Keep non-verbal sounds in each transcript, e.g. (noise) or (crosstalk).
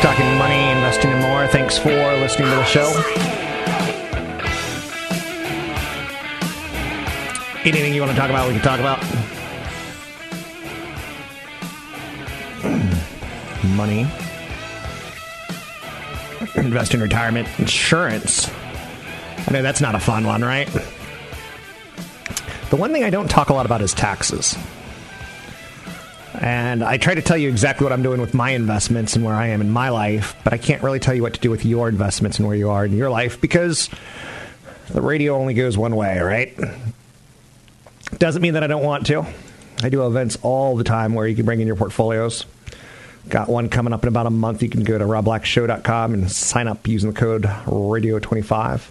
Talking money, investing, and more. Thanks for listening to the show. Anything you want to talk about, we can talk about. (clears throat) Money, (clears throat) investing, retirement, insurance. I know that's not a fun one, right? The one thing I don't talk a lot about is taxes. And I try to tell you exactly what I'm doing with my investments and where I am in my life, but I can't really tell you what to do with your investments and where you are in your life because the radio only goes one way, right? Doesn't mean that I don't want to. I do events all the time where you can bring in your portfolios. Got one coming up in about a month. You can go to robblackshow.com and sign up using the code radio25.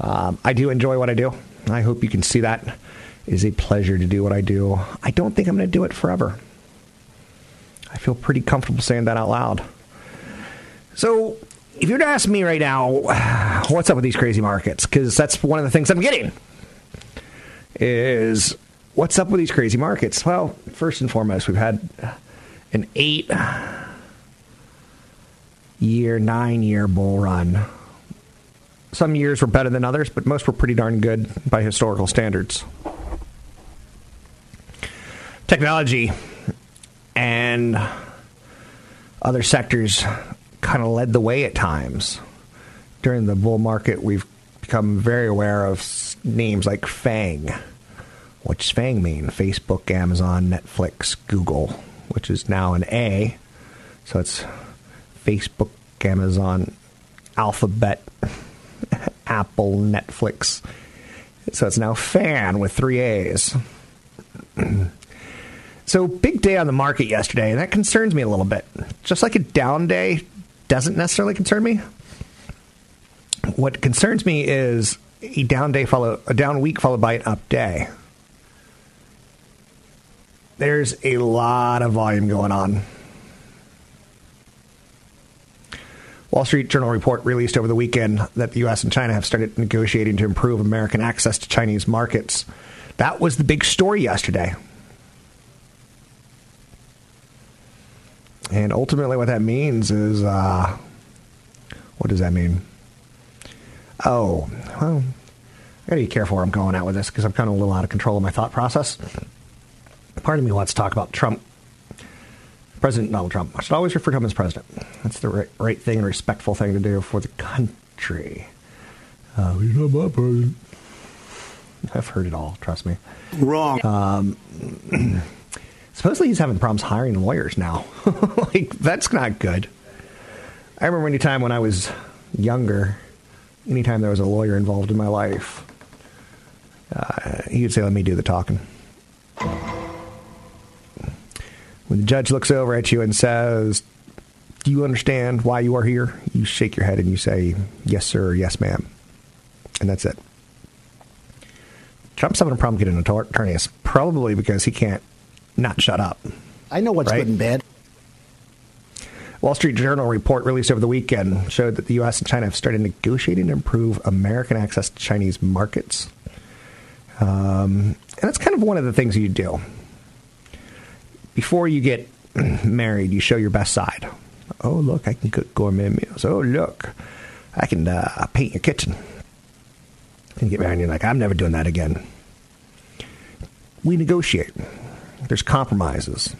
Um, I do enjoy what I do. I hope you can see that is a pleasure to do what I do. I don't think I'm going to do it forever. I feel pretty comfortable saying that out loud. So, if you were to ask me right now, (sighs) what's up with these crazy markets? Because that's one of the things I'm getting. Is what's up with these crazy markets? Well, first and foremost, we've had an eight year, nine year bull run. Some years were better than others, but most were pretty darn good by historical standards technology and other sectors kind of led the way at times. During the bull market, we've become very aware of names like FANG. What does FANG mean? Facebook, Amazon, Netflix, Google, which is now an A. So it's Facebook, Amazon, Alphabet, (laughs) Apple, Netflix. So it's now FAN with three A's. (clears throat) So, big day on the market yesterday, and that concerns me a little bit. Just like a down day doesn't necessarily concern me. What concerns me is a down day follow a down week followed by an up day. There's a lot of volume going on. Wall Street Journal report released over the weekend that the U.S. and China have started negotiating to improve American access to Chinese markets. That was the big story yesterday. And ultimately, what that means is uh, what does that mean? Oh, well, I gotta be careful where I'm going out with this because I'm kind of a little out of control of my thought process. Part of me wants to talk about Trump, President Donald Trump. I should always refer to him as president. That's the right, right thing, respectful thing to do for the country. Uh, he's not my president. I've heard it all. Trust me. Wrong. Um, (clears throat) supposedly he's having problems hiring lawyers now. (laughs) like that's not good. I remember any time when I was younger, anytime there was a lawyer involved in my life, uh, he would say, "Let me do the talking." When the judge looks over at you and says, "Do you understand why you are here?" You shake your head and you say, "Yes, sir," "Yes, ma'am," and that's it. Trump's having a problem getting an attorney. It's probably because he can't not shut up. I know what's Right. good and bad. Wall Street Journal report released over the weekend showed that the U.S. and China have started negotiating to improve American access to Chinese markets. Um, and that's kind of one of the things you do. Before you get (clears throat) married, you show your best side. Oh, look, I can cook gourmet meals. Oh, look, I can uh, paint your kitchen. And get married, and you're like, I'm never doing that again. We negotiate. There's compromises.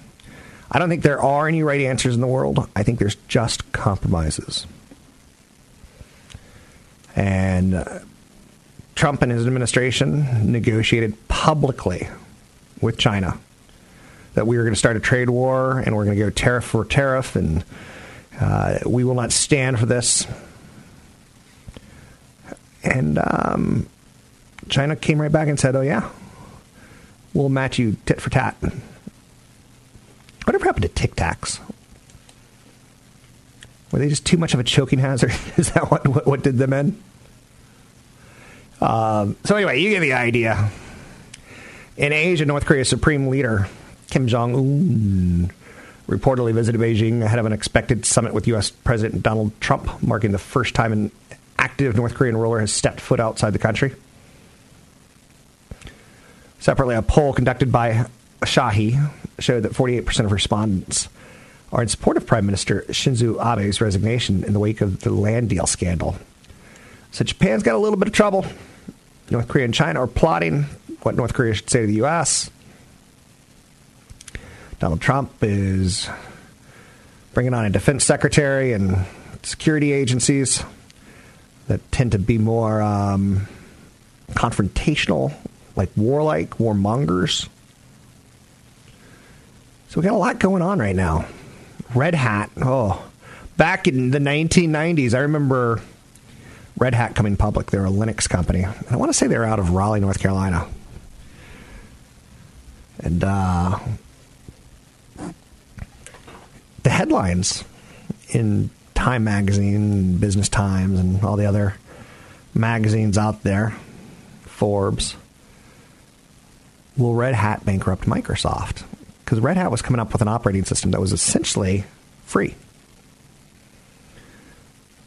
I don't think there are any right answers in the world. I think there's just compromises. And uh, Trump and his administration negotiated publicly with China that we were going to start a trade war and we're going to go tariff for tariff and uh, we will not stand for this. And um, China came right back and said, oh, yeah, we'll match you tit for tat. Whatever happened to Tic Tacs? Were they just too much of a choking hazard? (laughs) Is that what, what, what did them in? Um, so anyway, you get the idea. In Asia, North Korea's supreme leader Kim Jong Un reportedly visited Beijing ahead of an expected summit with U.S. President Donald Trump, marking the first time an active North Korean ruler has stepped foot outside the country. Separately, a poll conducted by Asahi showed that 48% of respondents are in support of Prime Minister Shinzo Abe's resignation in the wake of the land deal scandal. So Japan's got a little bit of trouble. North Korea and China are plotting what North Korea should say to the U.S. Donald Trump is bringing on a defense secretary and security agencies that tend to be more um, confrontational, like warlike, warmongers. So we got a lot going on right now. Red Hat. Oh, back in the 1990s, I remember Red Hat coming public. They're a Linux company. I want to say they're out of Raleigh, North Carolina. And uh, the headlines in Time Magazine, Business Times, and all the other magazines out there, Forbes, will Red Hat bankrupt Microsoft? because Red Hat was coming up with an operating system that was essentially free.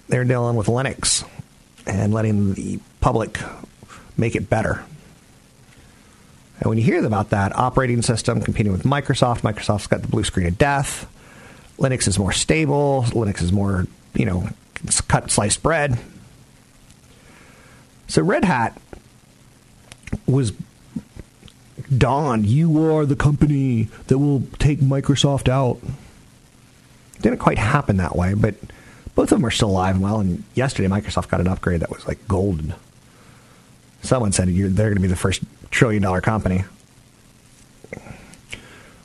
They're dealing with Linux and letting the public make it better. And when you hear about that operating system competing with Microsoft, Microsoft's got the blue screen of death. Linux is more stable. Linux is more, you know, cut sliced bread. So Red Hat was Don, you are the company that will take Microsoft out. It didn't quite happen that way, but both of them are still alive and well. And yesterday, Microsoft got an upgrade that was like golden. Someone said they're going to be the first trillion dollar company.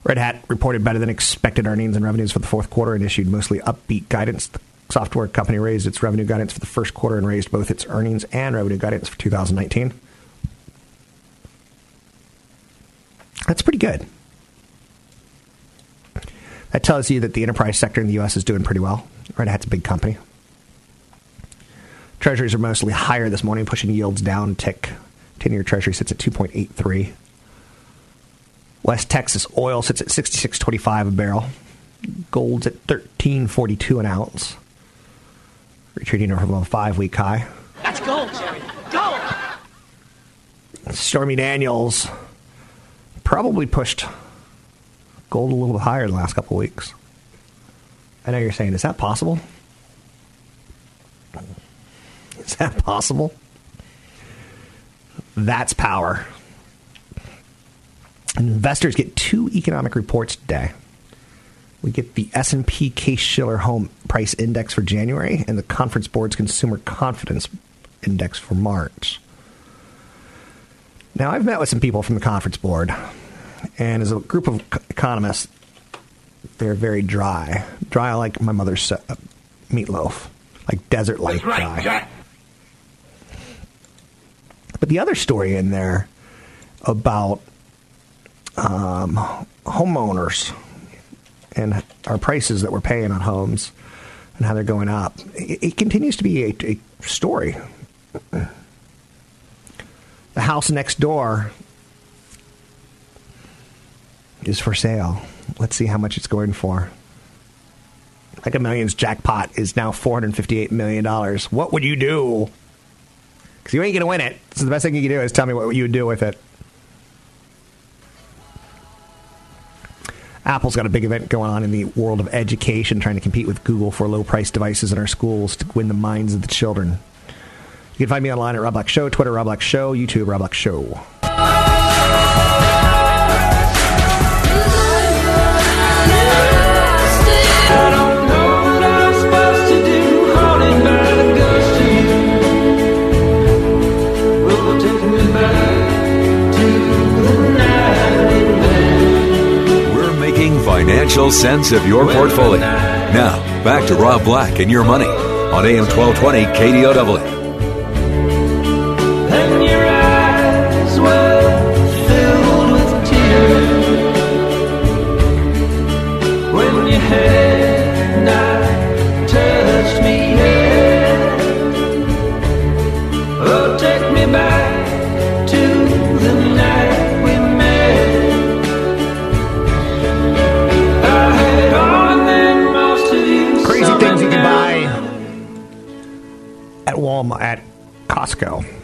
Red Hat reported better than expected earnings and revenues for the fourth quarter and issued mostly upbeat guidance. The software company raised its revenue guidance for the first quarter and raised both its earnings and revenue guidance for 2019. That's pretty good. That tells you that the enterprise sector in the U.S. is doing pretty well. Red Hat's a big company. Treasuries are mostly higher this morning, pushing yields down tick. 10 year Treasury sits at 2.83. West Texas oil sits at 66.25 a barrel. Gold's at 13.42 an ounce. Retreating from a five week high. That's gold, Jerry. Gold! Stormy Daniels probably pushed gold a little bit higher in the last couple weeks. I know you're saying, is that possible? Is that possible? That's power. Investors get two economic reports today. We get the S&P Case-Shiller Home Price Index for January and the Conference Board's Consumer Confidence Index for March. Now, I've met with some people from the Conference Board, and as a group of economists, they're very dry. Dry like my mother's uh, meatloaf, like desert like right, dry. But the other story in there about um, homeowners and our prices that we're paying on homes and how they're going up, it, it continues to be a, a story the house next door is for sale. Let's see how much it's going for. Mega Millions jackpot is now $458 million. What would you do? Because you ain't going to win it. So the best thing you can do is tell me what you would do with it. Apple's got a big event going on in the world of education, trying to compete with Google for low price devices in our schools to win the minds of the children. You can find me online at Rob Black Show, Twitter Rob Black Show, YouTube Rob Black Show. We're making financial sense of your portfolio. Now, back to Rob Black and your money on AM 1220 KDOW.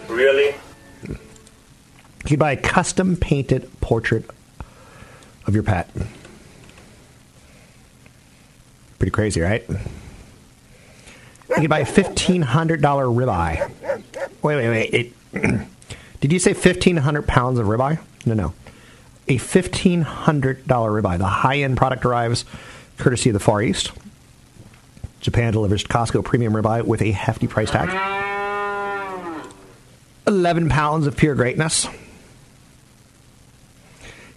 Really? You can buy a custom painted portrait of your pet. Pretty crazy, right? You can buy a fifteen hundred dollar ribeye. Wait, wait, wait. It, (clears throat) did you say fifteen hundred pounds of ribeye? No, no. A fifteen hundred dollar ribeye. The high end product arrives courtesy of the Far East. Japan delivers Costco premium ribeye with a hefty price tag. 11 pounds of pure greatness.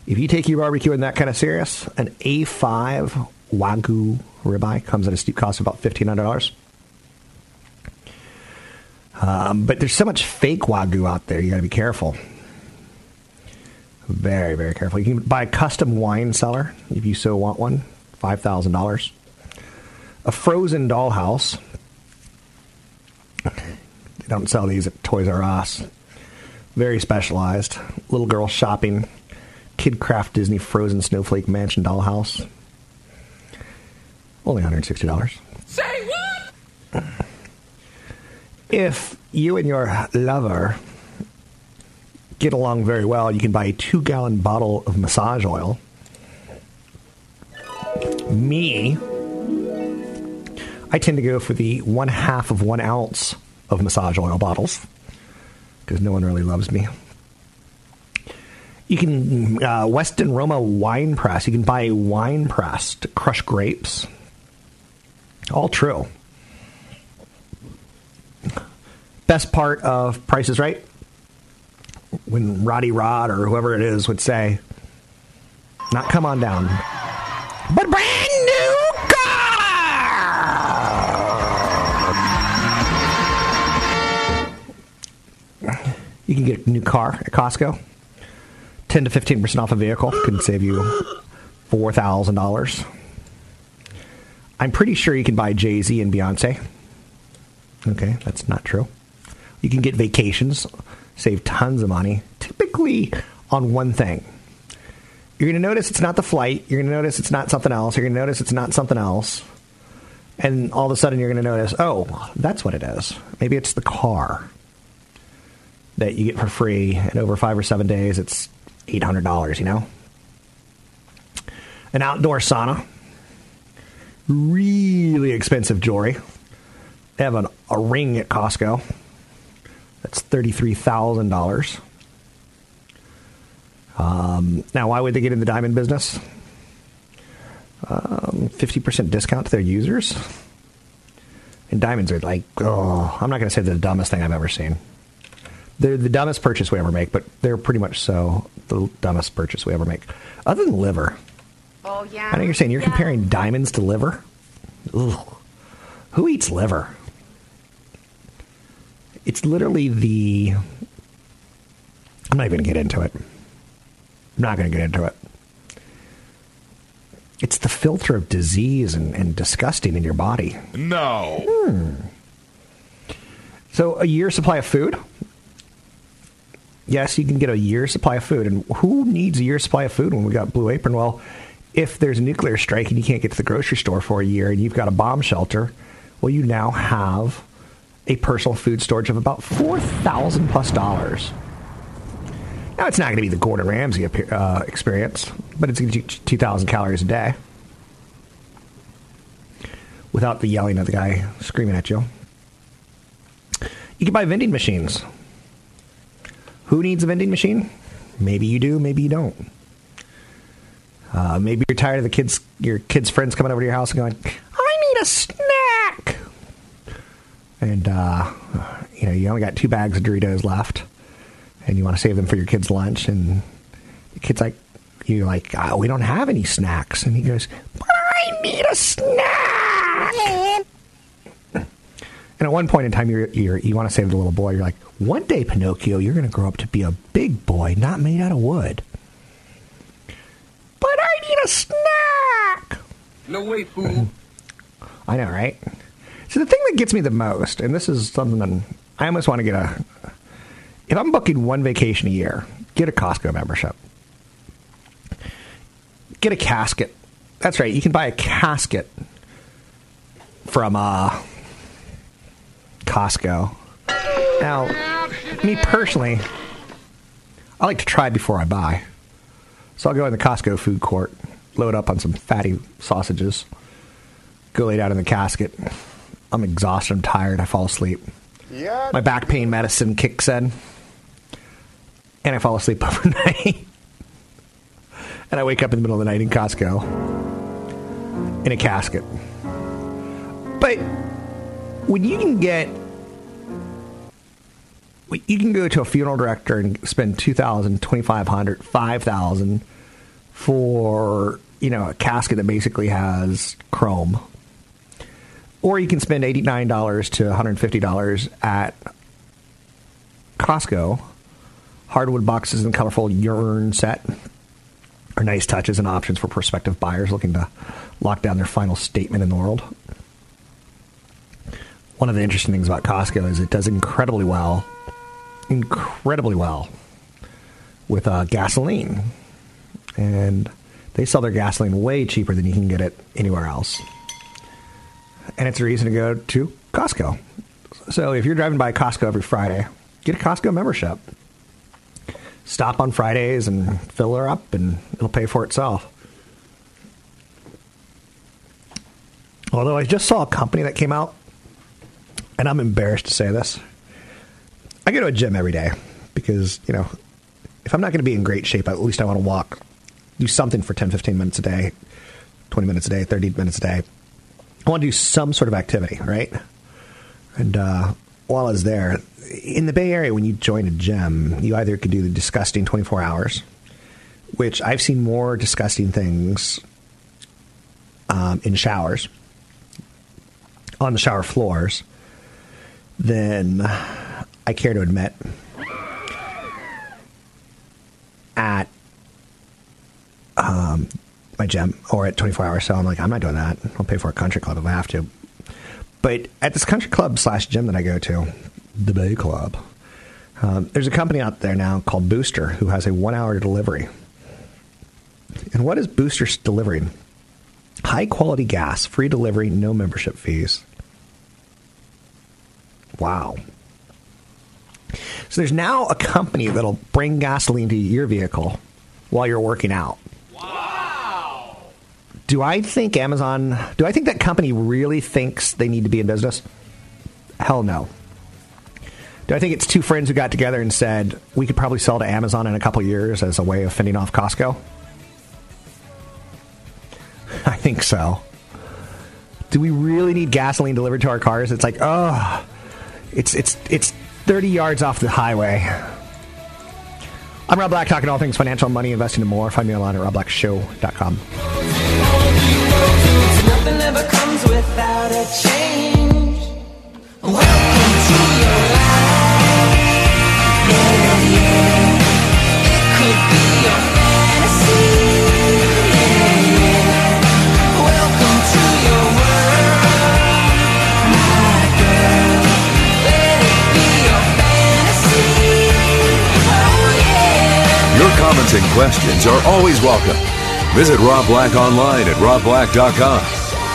If you take your barbecue in that kind of serious, an A5 Wagyu ribeye comes at a steep cost of about $1,500. Um, but there's so much fake Wagyu out there, you got to be careful. Very, very careful. You can buy a custom wine cellar if you so want one, $5,000. A frozen dollhouse. They don't sell these at Toys R Us. Very specialized. Little girl shopping. KidKraft Disney Frozen Snowflake Mansion Dollhouse. Only $160. Say what? If you and your lover get along very well, you can buy a two gallon bottle of massage oil. Me, I tend to go for the one half of one ounce of massage oil bottles because no one really loves me. You can, uh, Weston Roma wine press. You can buy a wine press to crush grapes. All true. Best part of Price is Right? When Roddy Rod or whoever it is would say, not come on down, You can get a new car at Costco. 10 to 15% off a vehicle can save you $4,000. I'm pretty sure you can buy Jay Z and Beyonce. Okay, that's not true. You can get vacations, save tons of money, typically on one thing. You're going to notice it's not the flight. You're going to notice it's not something else. You're going to notice it's not something else. And all of a sudden, you're going to notice, oh, that's what it is. Maybe it's the car that you get for free, and over five or seven days, it's $800, you know? An outdoor sauna, really expensive jewelry. They have an, a ring at Costco. That's $33,000. Um, now, why would they get in the diamond business? Um, 50% discount to their users. And diamonds are like, oh, I'm not going to say the dumbest thing I've ever seen. They're the dumbest purchase we ever make, but they're pretty much so the dumbest purchase we ever make. Other than liver. Oh yeah. I know you're saying you're Yeah. comparing diamonds to liver. Ugh. Who eats liver? It's literally the. I'm not even going to get into it. I'm not going to get into it. It's the filter of disease and, and disgusting in your body. No. Hmm. So, a year supply of food? Yes, you can get a year supply of food. And who needs a year supply of food when we got Blue Apron? Well, if there's a nuclear strike and you can't get to the grocery store for a year and you've got a bomb shelter, well, you now have a personal food storage of about four thousand plus dollars. Now it's not going to be the Gordon Ramsay uh, experience, but it's going to two thousand calories a day without the yelling of the guy screaming at you. You can buy vending machines. Who needs a vending machine? Maybe you do, maybe you don't. Uh, maybe you're tired of the kids, your kids' friends coming over to your house and going, "I need a snack," and uh, you know you only got two bags of Doritos left, and you want to save them for your kids' lunch, and the kid's like, "You're like, oh, we don't have any snacks," and he goes, "But I need a snack." And at one point in time, you're, you're, you want to say to the little boy, you're like, one day, Pinocchio, you're going to grow up to be a big boy, not made out of wood. But I need a snack. No way, fool. (laughs) I know, right? So the thing that gets me the most, and this is something that I almost want to get a. If I'm booking one vacation a year, get a Costco membership. Get a casket. That's right. You can buy a casket from uh, Costco. Now, me personally, I like to try before I buy. So I'll go in the Costco food court, load up on some fatty sausages, go lay down in the casket. I'm exhausted, I'm tired, I fall asleep. My back pain medicine kicks in, and I fall asleep (laughs) overnight. and I wake up in the middle of the night in Costco in a casket. But when you can get you can go to a funeral director and spend 2000 2500 5000 for you know a casket that basically has chrome or you can spend $89 to $150 at costco hardwood boxes and colorful urn set are nice touches and options for prospective buyers looking to lock down their final statement in the world one of the interesting things about Costco is it does incredibly well, incredibly well with uh, gasoline, and they sell their gasoline way cheaper than you can get it anywhere else. And it's a reason to go to Costco. So if you're driving by Costco every Friday, get a Costco membership. Stop on Fridays and fill her up, and it'll pay for itself. Although I just saw a company that came out and I'm embarrassed to say this. I go to a gym every day because, you know, if I'm not going to be in great shape, at least I want to walk, do something for 10, 15 minutes a day, 20 minutes a day, 30 minutes a day. I want to do some sort of activity, right? And uh, while I was there, in the Bay Area, when you join a gym, you either could do the disgusting 24 hours, which I've seen more disgusting things um, in showers, on the shower floors than I care to admit at um, my gym or at 24 hours. So I'm like, I'm not doing that. I'll pay for a country club if I have to. But at this country club slash gym that I go to, the Bay Club, um, there's a company out there now called Booster who has a one hour delivery. And what is Booster delivering? High quality gas, free delivery, no membership fees. Wow. So there's now a company that'll bring gasoline to your vehicle while you're working out. Wow. Do I think Amazon, do I think that company really thinks they need to be in business? Hell no. Do I think it's two friends who got together and said we could probably sell to Amazon in a couple years as a way of fending off Costco? (laughs) I think so. Do we really need gasoline delivered to our cars? It's like, oh, it's it's it's 30 yards off the highway. I'm Rob Black, talking all things financial, money, investing, and more. Find me online at robblackshow.com. Nothing ever comes without a change. Welcome to your life. Comments and questions are always welcome. Visit Rob Black online at robblack.com.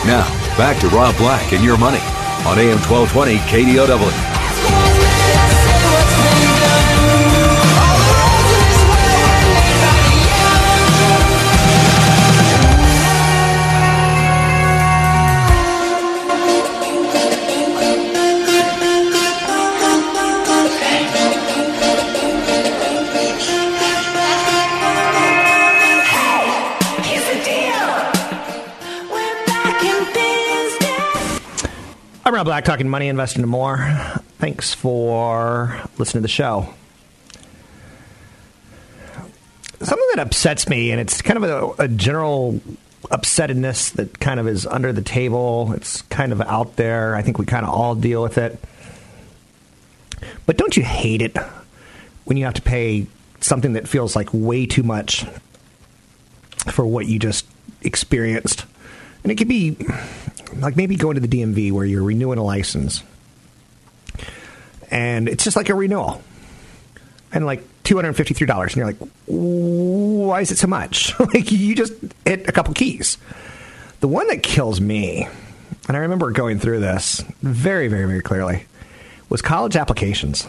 Now, back to Rob Black and your money on AM 1220 KDOW. Rob Black, talking money, investing, and more. Thanks for listening to the show. Something that upsets me, and it's kind of a, a general upsettedness that kind of is under the table. It's kind of out there. I think we kind of all deal with it. But don't you hate it when you have to pay something that feels like way too much for what you just experienced? And it could be like maybe going to the DMV where you're renewing a license. And it's just like a renewal. And like $253. And you're like, why is it so much? (laughs) like you just hit a couple keys. The one that kills me, and I remember going through this very, very, very clearly, was college applications.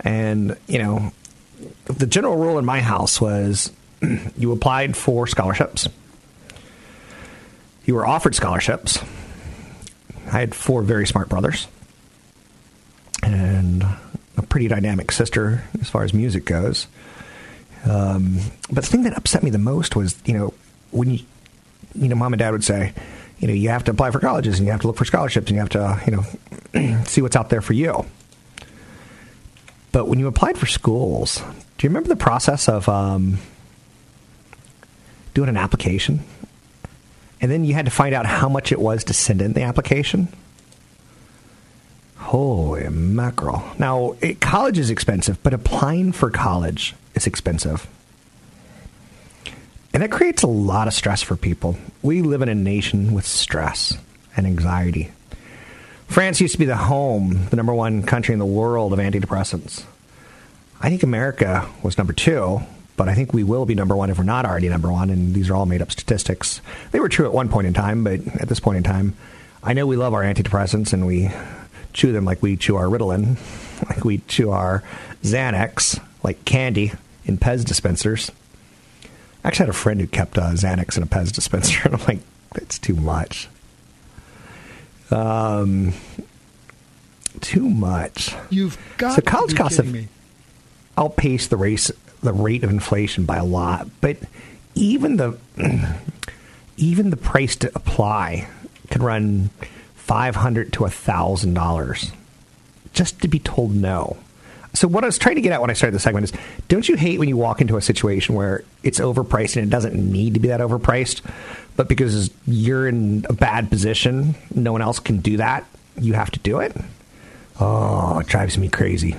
And, you know, the general rule in my house was (clears throat) you applied for scholarships you were offered scholarships. I had four very smart brothers and a pretty dynamic sister as far as music goes. Um, but the thing that upset me the most was, you know, when you, you know, mom and dad would say, you know, you have to apply for colleges and you have to look for scholarships and you have to, you know, (clears throat) see what's out there for you. But when you applied for schools, do you remember the process of um, doing an application? And then you had to find out how much it was to send in the application. Holy mackerel. Now, it, college is expensive, but applying for college is expensive. And that creates a lot of stress for people. We live in a nation with stress and anxiety. France used to be the home, the number one country in the world of antidepressants. I think America was number two, but I think we will be number one if we're not already number one. And these are all made up statistics. They were true at one point in time, but at this point in time, I know we love our antidepressants and we chew them like we chew our Ritalin, (laughs) like we chew our Xanax, like candy in Pez dispensers. I actually had a friend who kept uh, Xanax in a Pez dispenser, (laughs) and I'm like, that's too much. Um, too much. You've got so college to be costs have me. Outpaced the race the rate of inflation by a lot, but even the (clears throat) even the price to apply could run five hundred to thousand dollars just to be told no. So what I was trying to get at when I started the segment is, don't you hate when you walk into a situation where it's overpriced and it doesn't need to be that overpriced, but because you're in a bad position, no one else can do that, you have to do it? Oh, it drives me crazy.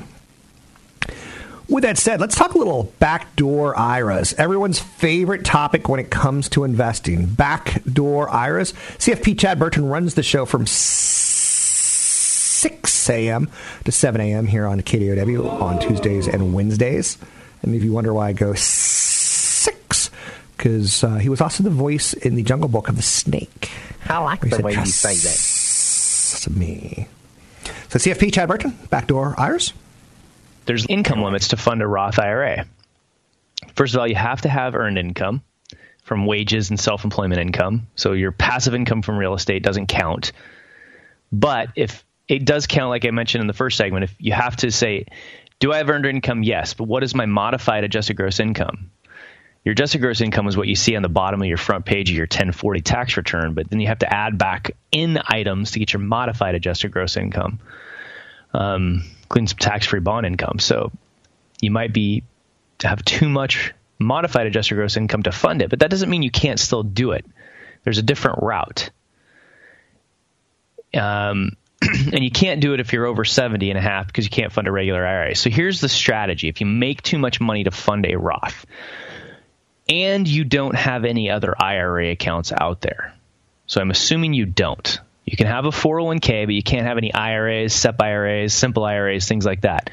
With that said, let's talk a little backdoor IRAs. Everyone's favorite topic when it comes to investing. Backdoor IRAs. CFP Chad Burton runs the show from 6 a.m. to 7 a.m. here on KDOW on Tuesdays and Wednesdays. And if you wonder why I go six, because uh, he was also the voice in the Jungle Book of the Snake. I like the said, way you "Trust say that. me. So CFP Chad Burton, backdoor IRAs. There's income limits to fund a Roth IRA. First of all, you have to have earned income from wages and self employment income. So your passive income from real estate doesn't count. But if it does count, like I mentioned in the first segment, if you have to say, do I have earned income? Yes. But what is my modified adjusted gross income? Your adjusted gross income is what you see on the bottom of your front page of your 1040 tax return, but then you have to add back in items to get your modified adjusted gross income um, including some tax-free bond income. So you might be to have too much modified adjusted gross income to fund it, but that doesn't mean you can't still do it. There's a different route. Um, (clears throat) and you can't do it if you're over 70 and a half because you can't fund a regular IRA. So here's the strategy. If you make too much money to fund a Roth and you don't have any other IRA accounts out there. So I'm assuming you don't. You can have a 401k, but you can't have any IRAs, SEP IRAs, simple IRAs, things like that.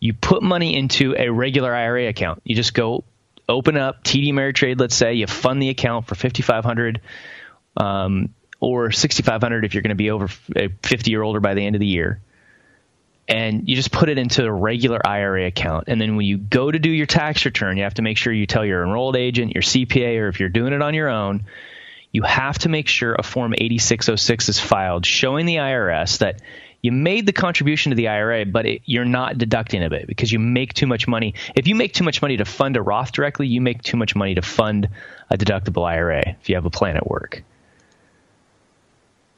You put money into a regular IRA account. You just go open up TD Ameritrade. Let's say you fund the account for fifty five hundred. Um, or 6500 if you're going to be over 50 or older by the end of the year and you just put it into a regular IRA account. And then when you go to do your tax return, you have to make sure you tell your enrolled agent, your CPA, or if you're doing it on your own, you have to make sure a Form 8606 is filed showing the IRS that you made the contribution to the IRA, but it, you're not deducting of it because you make too much money. If you make too much money to fund a Roth directly, you make too much money to fund a deductible IRA if you have a plan at work.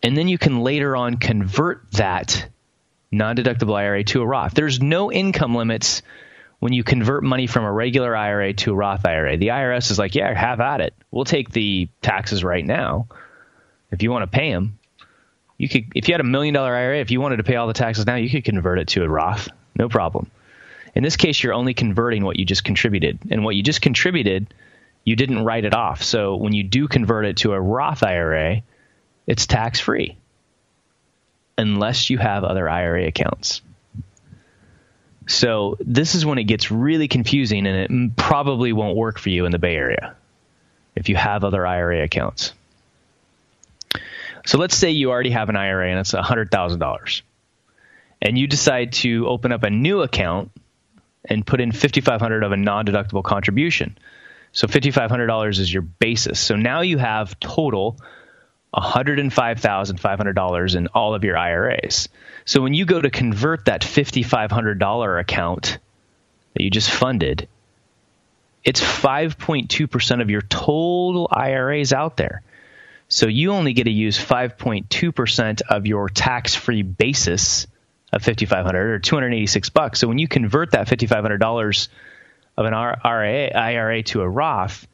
And then you can later on convert that non-deductible IRA to a Roth. There's no income limits when you convert money from a regular IRA to a Roth IRA. The IRS is like, yeah, have at it. We'll take the taxes right now. If you want to pay them, you could. If you had a million dollar IRA, if you wanted to pay all the taxes now, you could convert it to a Roth, no problem. In this case, you're only converting what you just contributed, and what you just contributed, you didn't write it off. So when you do convert it to a Roth IRA, it's tax free unless you have other IRA accounts. So this is when it gets really confusing and it probably won't work for you in the Bay Area if you have other IRA accounts. So let's say you already have an IRA and it's $100,000. And you decide to open up a new account and put in 5500 of a non-deductible contribution. So $5500 is your basis. So now you have total $105,500 in all of your IRAs. So when you go to convert that $5,500 account that you just funded, it's 5.2% of your total IRAs out there. So you only get to use 5.2% of your tax-free basis of 5500 or 286 bucks. So when you convert that $5,500 of an IRA, IRA to a Roth,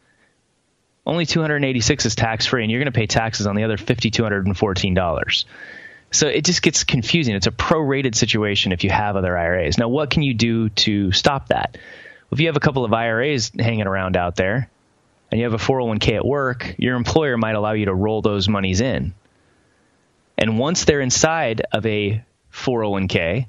only 286 is tax free, and you're going to pay taxes on the other $5,214. So it just gets confusing. It's a prorated situation if you have other IRAs. Now, what can you do to stop that? If you have a couple of IRAs hanging around out there, and you have a 401k at work, your employer might allow you to roll those monies in. And once they're inside of a 401k,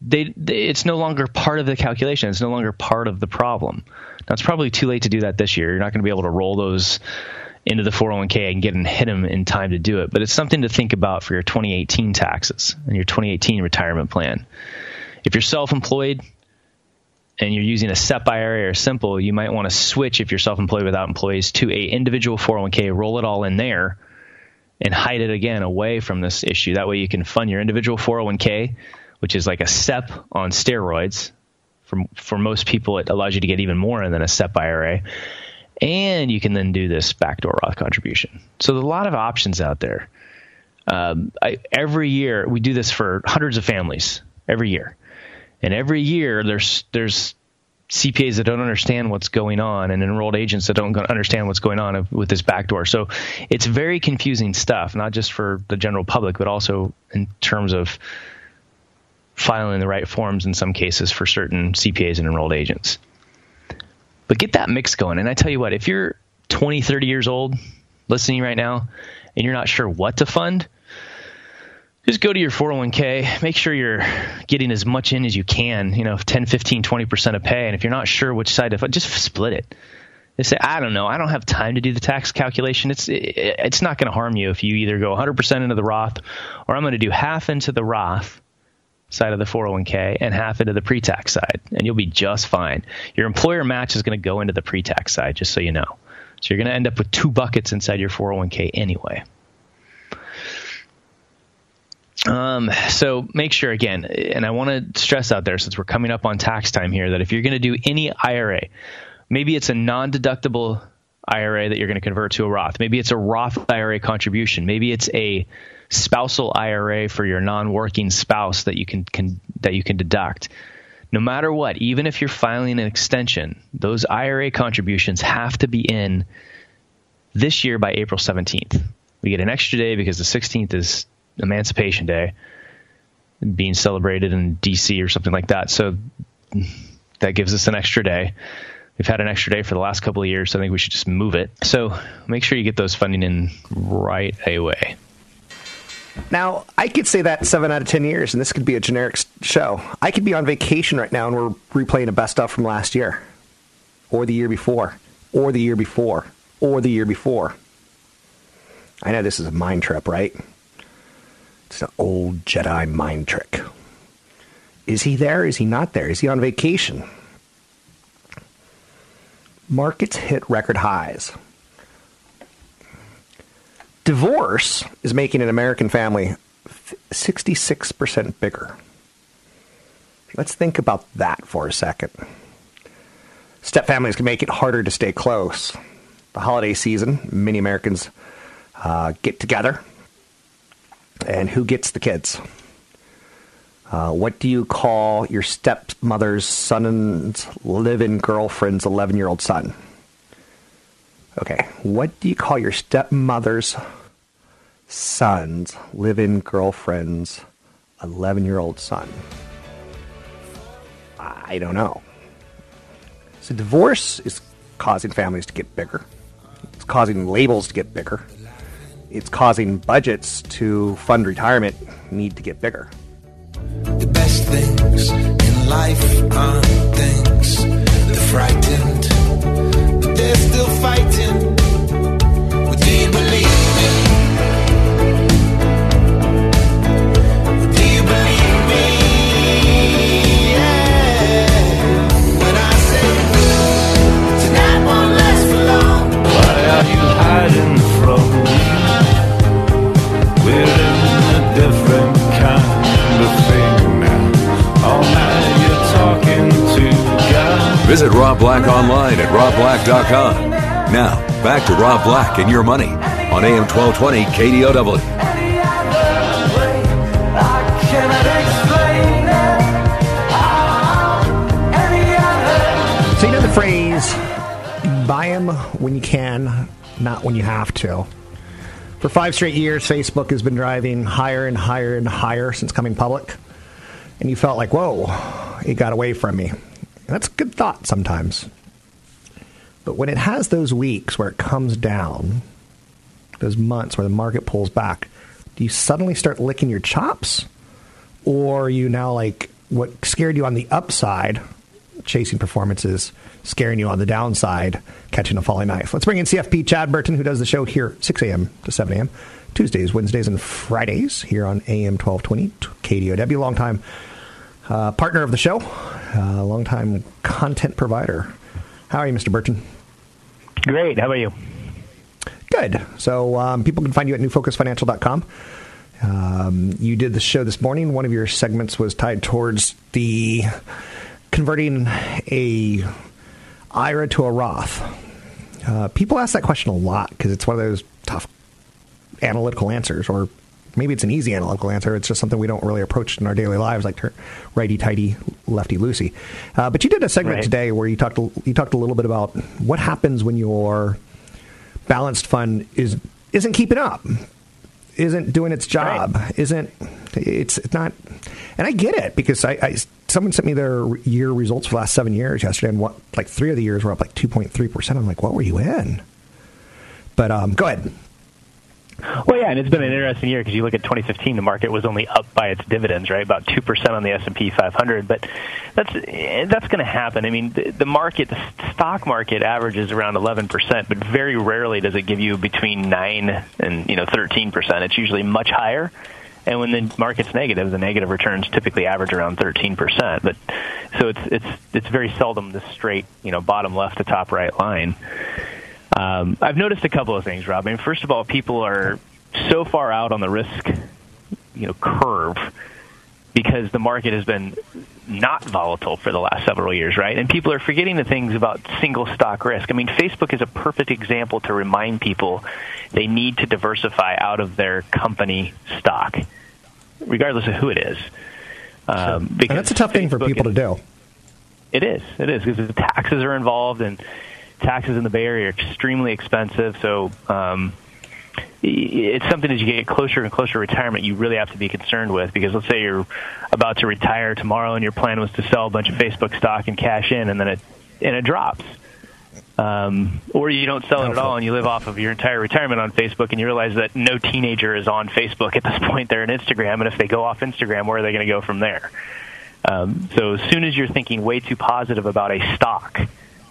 they, they, it's no longer part of the calculation. It's no longer part of the problem. Now it's probably too late to do that this year. You're not going to be able to roll those into the 401k and get and hit them in time to do it. But it's something to think about for your 2018 taxes and your 2018 retirement plan. If you're self-employed and you're using a SEP IRA or simple, you might want to switch if you're self-employed without employees to a individual 401k, roll it all in there and hide it again away from this issue. That way you can fund your individual 401k which is like a SEP on steroids. For, for most people, it allows you to get even more than a SEP IRA. And you can then do this backdoor Roth contribution. So there's a lot of options out there. Um, I, every year, we do this for hundreds of families every year. And every year, there's there's CPAs that don't understand what's going on and enrolled agents that don't understand what's going on with this backdoor. So it's very confusing stuff, not just for the general public, but also in terms of filing the right forms in some cases for certain CPAs and enrolled agents. But get that mix going. And I tell you what, if you're 20, 30 years old listening right now and you're not sure what to fund, just go to your 401k, make sure you're getting as much in as you can, you know, 10, 15, 20% of pay. And if you're not sure which side to fund, just split it. They say, I don't know, I don't have time to do the tax calculation. It's it, it's not going to harm you if you either go 100% into the Roth or I'm going to do half into the Roth side of the 401k and half into the pre-tax side, and you'll be just fine. Your employer match is going to go into the pre-tax side, just so you know. So you're going to end up with two buckets inside your 401k anyway. Um, so make sure again, and I want to stress out there since we're coming up on tax time here, that if you're going to do any IRA, maybe it's a non-deductible IRA that you're going to convert to a Roth. Maybe it's a Roth IRA contribution. Maybe it's a spousal IRA for your non-working spouse that you can, can that you can deduct. No matter what, even if you're filing an extension, those IRA contributions have to be in this year by April 17th. We get an extra day because the 16th is Emancipation Day being celebrated in DC or something like that. So that gives us an extra day. We've had an extra day for the last couple of years, so I think we should just move it. So make sure you get those funding in right away. Now, I could say that seven out of 10 years, and this could be a generic show. I could be on vacation right now and we're replaying a best of from last year. or the year before, or the year before, or the year before. I know this is a mind trip, right? It's an old Jedi mind trick. Is he there? Is he not there? Is he on vacation? Markets hit record highs. Divorce is making an American family 66% bigger. Let's think about that for a second. Step families can make it harder to stay close. The holiday season, many Americans uh, get together. And who gets the kids? Uh, what do you call your stepmother's son's live-in girlfriend's 11-year-old son? Okay, what do you call your stepmother's son's live-in girlfriend's 11-year-old son? I don't know. So divorce is causing families to get bigger. It's causing labels to get bigger. It's causing budgets to fund retirement need to get bigger. The best things in life aren't things they're frightened, but they're still fighting. Well, do you believe me? Do you believe me? Yeah. When I say tonight won't last for long. Why are you hiding from me? We're in a different kind of thing now. Oh, now you're talking to God. Visit Rob Black online at robblack.com. Now, back to Rob Black and your money on AM 1220 KDOW. So you know the phrase, buy them when you can, not when you have to. For five straight years, Facebook has been driving higher and higher and higher since coming public. And you felt like, whoa, it got away from me. And that's a good thought sometimes. But when it has those weeks where it comes down, those months where the market pulls back, do you suddenly start licking your chops? Or are you now like what scared you on the upside, chasing performances, scaring you on the downside, catching a falling knife? Let's bring in CFP Chad Burton, who does the show here 6 a.m. to 7 a.m. Tuesdays, Wednesdays, and Fridays here on AM 1220 KDOW. Longtime uh, partner of the show, uh, longtime content provider. How are you, Mr. Burton? Great. How about you? Good. So um, people can find you at newfocusfinancial.com. Um, you did the show this morning. One of your segments was tied towards the converting a IRA to a Roth. Uh, people ask that question a lot because it's one of those tough analytical answers, or maybe it's an easy analytical answer. It's just something we don't really approach in our daily lives, like righty tighty, lefty loosey. Uh, but you did a segment Right. today where you talked a- you talked a little bit about what happens when your balanced fund is isn't keeping up, isn't doing its job, isn't it's it's not. And I get it because I, I someone sent me their year results for the last seven years yesterday, and what like three of the years were up like two point three percent. I'm like, what were you in? But um, go ahead. Well, yeah, and it's been an interesting year because you look at 2015, the market was only up by its dividends, right? About two percent on the S&P 500, but that's eh, that's going to happen. I mean, the, the market, the stock market, averages around 11 percent, but very rarely does it give you between nine and you know 13 percent. It's usually much higher. And when the market's negative, the negative returns typically average around 13%. But so it's it's it's very seldom the straight, you know, bottom left to top right line. Um, I've noticed a couple of things, Rob. I mean, first of all, people are so far out on the risk, you know, curve because the market has been not volatile for the last several years, right? And people are forgetting the things about single stock risk. I mean, Facebook is a perfect example to remind people they need to diversify out of their company stock, regardless of who it is. Um, And that's a tough thing for people is- to do. it is. It is because the taxes are involved, and taxes in the Bay Area are extremely expensive. So um, it's something as you get closer and closer to retirement, you really have to be concerned with. Because let's say you're about to retire tomorrow, and your plan was to sell a bunch of Facebook stock and cash in, and then it and it drops. Um, or you don't sell it at all and you live off of your entire retirement on Facebook and you realize that no teenager is on Facebook at this point. They're on Instagram, and if they go off Instagram, where are they going to go from there? Um, so as soon as you're thinking way too positive about a stock,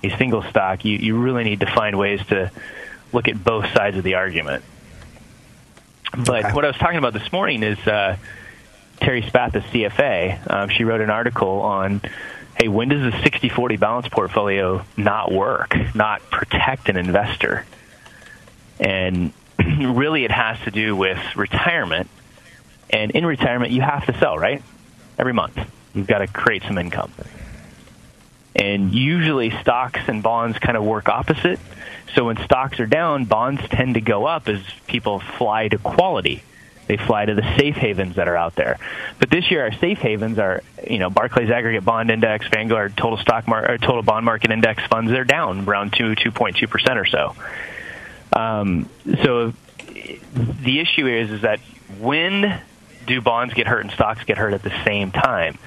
a single stock, you, you really need to find ways to look at both sides of the argument. But okay. what I was talking about this morning is uh, Terry Spath, the CFA. Um, she wrote an article on, hey, when does the 60-40 balance portfolio not work, not protect an investor? And (clears throat) really it has to do with retirement. And in retirement, you have to sell, right? Every month. You've got to create some income. And usually stocks and bonds kind of work opposite. So when stocks are down, bonds tend to go up as people fly to quality. They fly to the safe havens that are out there. But this year, our safe havens are, you know, Barclays Aggregate Bond Index, Vanguard Total Stock Mar- or Total Bond Market Index funds. They're down around two, two point two percent or so. Um, so the issue is, is that when do bonds get hurt and stocks get hurt at the same time?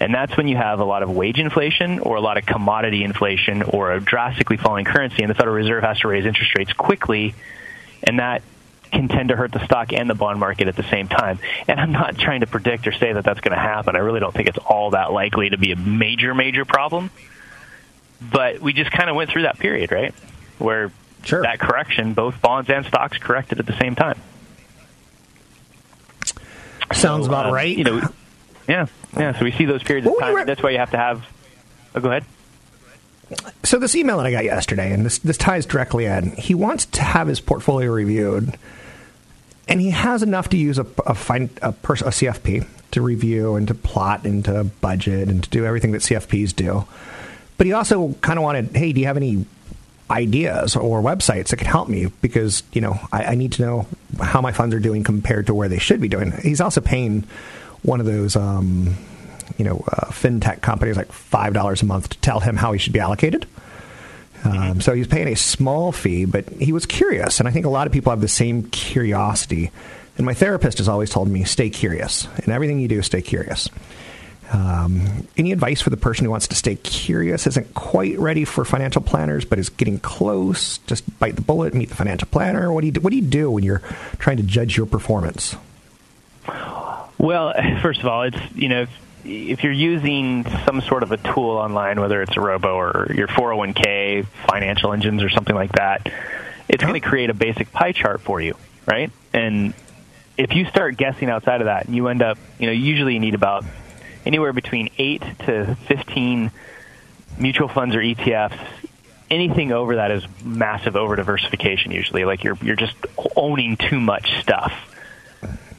And that's when you have a lot of wage inflation or a lot of commodity inflation or a drastically falling currency, and the Federal Reserve has to raise interest rates quickly, and that can tend to hurt the stock and the bond market at the same time. And I'm not trying to predict or say that that's going to happen. I really don't think it's all that likely to be a major, major problem. But we just kind of went through that period, right? Where sure. that correction, both bonds and stocks corrected at the same time. Sounds so, about uh, right. You know, yeah, yeah. So we see those periods of time. Re- that's why you have to have. Oh, go ahead. So this email that I got yesterday, and this this ties directly in. He wants to have his portfolio reviewed, and he has enough to use a a, find, a, pers- a CFP to review and to plot and to budget and to do everything that CFPs do. But he also kind of wanted, hey, do you have any ideas or websites that can help me because you know I, I, need to know how my funds are doing compared to where they should be doing. He's also paying one of those, um, you know, uh, fintech companies like five dollars a month to tell him how he should be allocated. Um, so he's paying a small fee, but he was curious, and I think a lot of people have the same curiosity. And my therapist has always told me, stay curious. In everything you do, stay curious. Um, any advice for the person who wants to stay curious, isn't quite ready for financial planners, but is getting close? Just bite the bullet, meet the financial planner. What do you do, what do you do when you're trying to judge your performance? Well, (laughs) first of all, it's you know if, you're using some sort of a tool online, whether it's a robo or your 401k, financial engines, or something like that, it's going to create a basic pie chart for you, right? And if you start guessing outside of that, and you end up, you know, usually you need about anywhere between eight to 15 mutual funds or ETFs. Anything over that is massive over diversification. Usually, like you're you're just owning too much stuff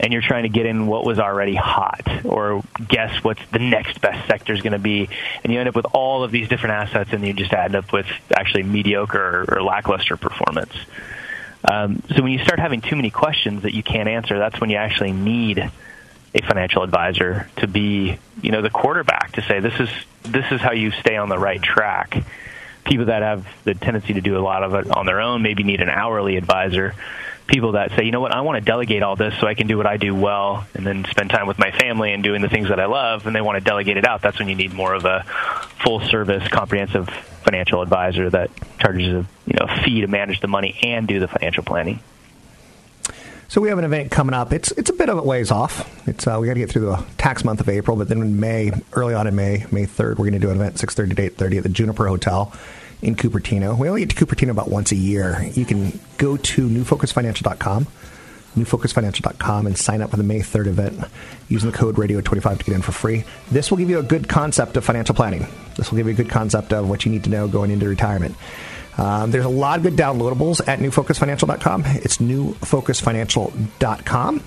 and you're trying to get in what was already hot or guess what's the next best sector is going to be, and you end up with all of these different assets, and you just end up with actually mediocre or, or lackluster performance. Um, so when you start having too many questions that you can't answer, that's when you actually need a financial advisor to be, you know, the quarterback to say this is this is how you stay on the right track. People that have the tendency to do a lot of it on their own maybe need an hourly advisor people that say, you know what, I want to delegate all this so I can do what I do well and then spend time with my family and doing the things that I love, and they want to delegate it out. That's when you need more of a full service, comprehensive financial advisor that charges a you know fee to manage the money and do the financial planning. So we have an event coming up. It's it's a bit of a ways off. It's uh, we got to get through the tax month of April, but then in May, early on in May, May third, we're going to do an event six thirty to eight thirty at the Juniper Hotel in Cupertino. We only get to Cupertino about once a year. You can go to newfocusfinancial.com, newfocusfinancial.com, and sign up for the May 3rd event using the code radio25 to get in for free. This will give you a good concept of financial planning. This will give you a good concept of what you need to know going into retirement. Um, there's a lot of good downloadables at newfocusfinancial.com. It's newfocusfinancial.com.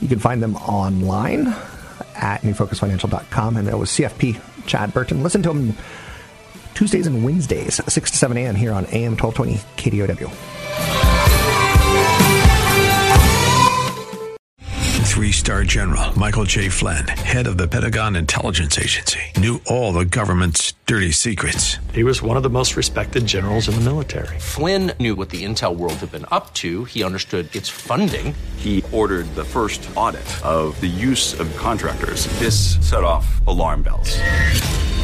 You can find them online at newfocusfinancial.com. And that was CFP Chad Burton. Listen to him Tuesdays and Wednesdays, 6 to 7 a.m. here on AM 1220 KDOW. Three star general Michael J. Flynn, head of the Pentagon Intelligence Agency, knew all the government's dirty secrets. He was one of the most respected generals in the military. Flynn knew what the intel world had been up to, he understood its funding. He ordered the first audit of the use of contractors. This set off alarm bells.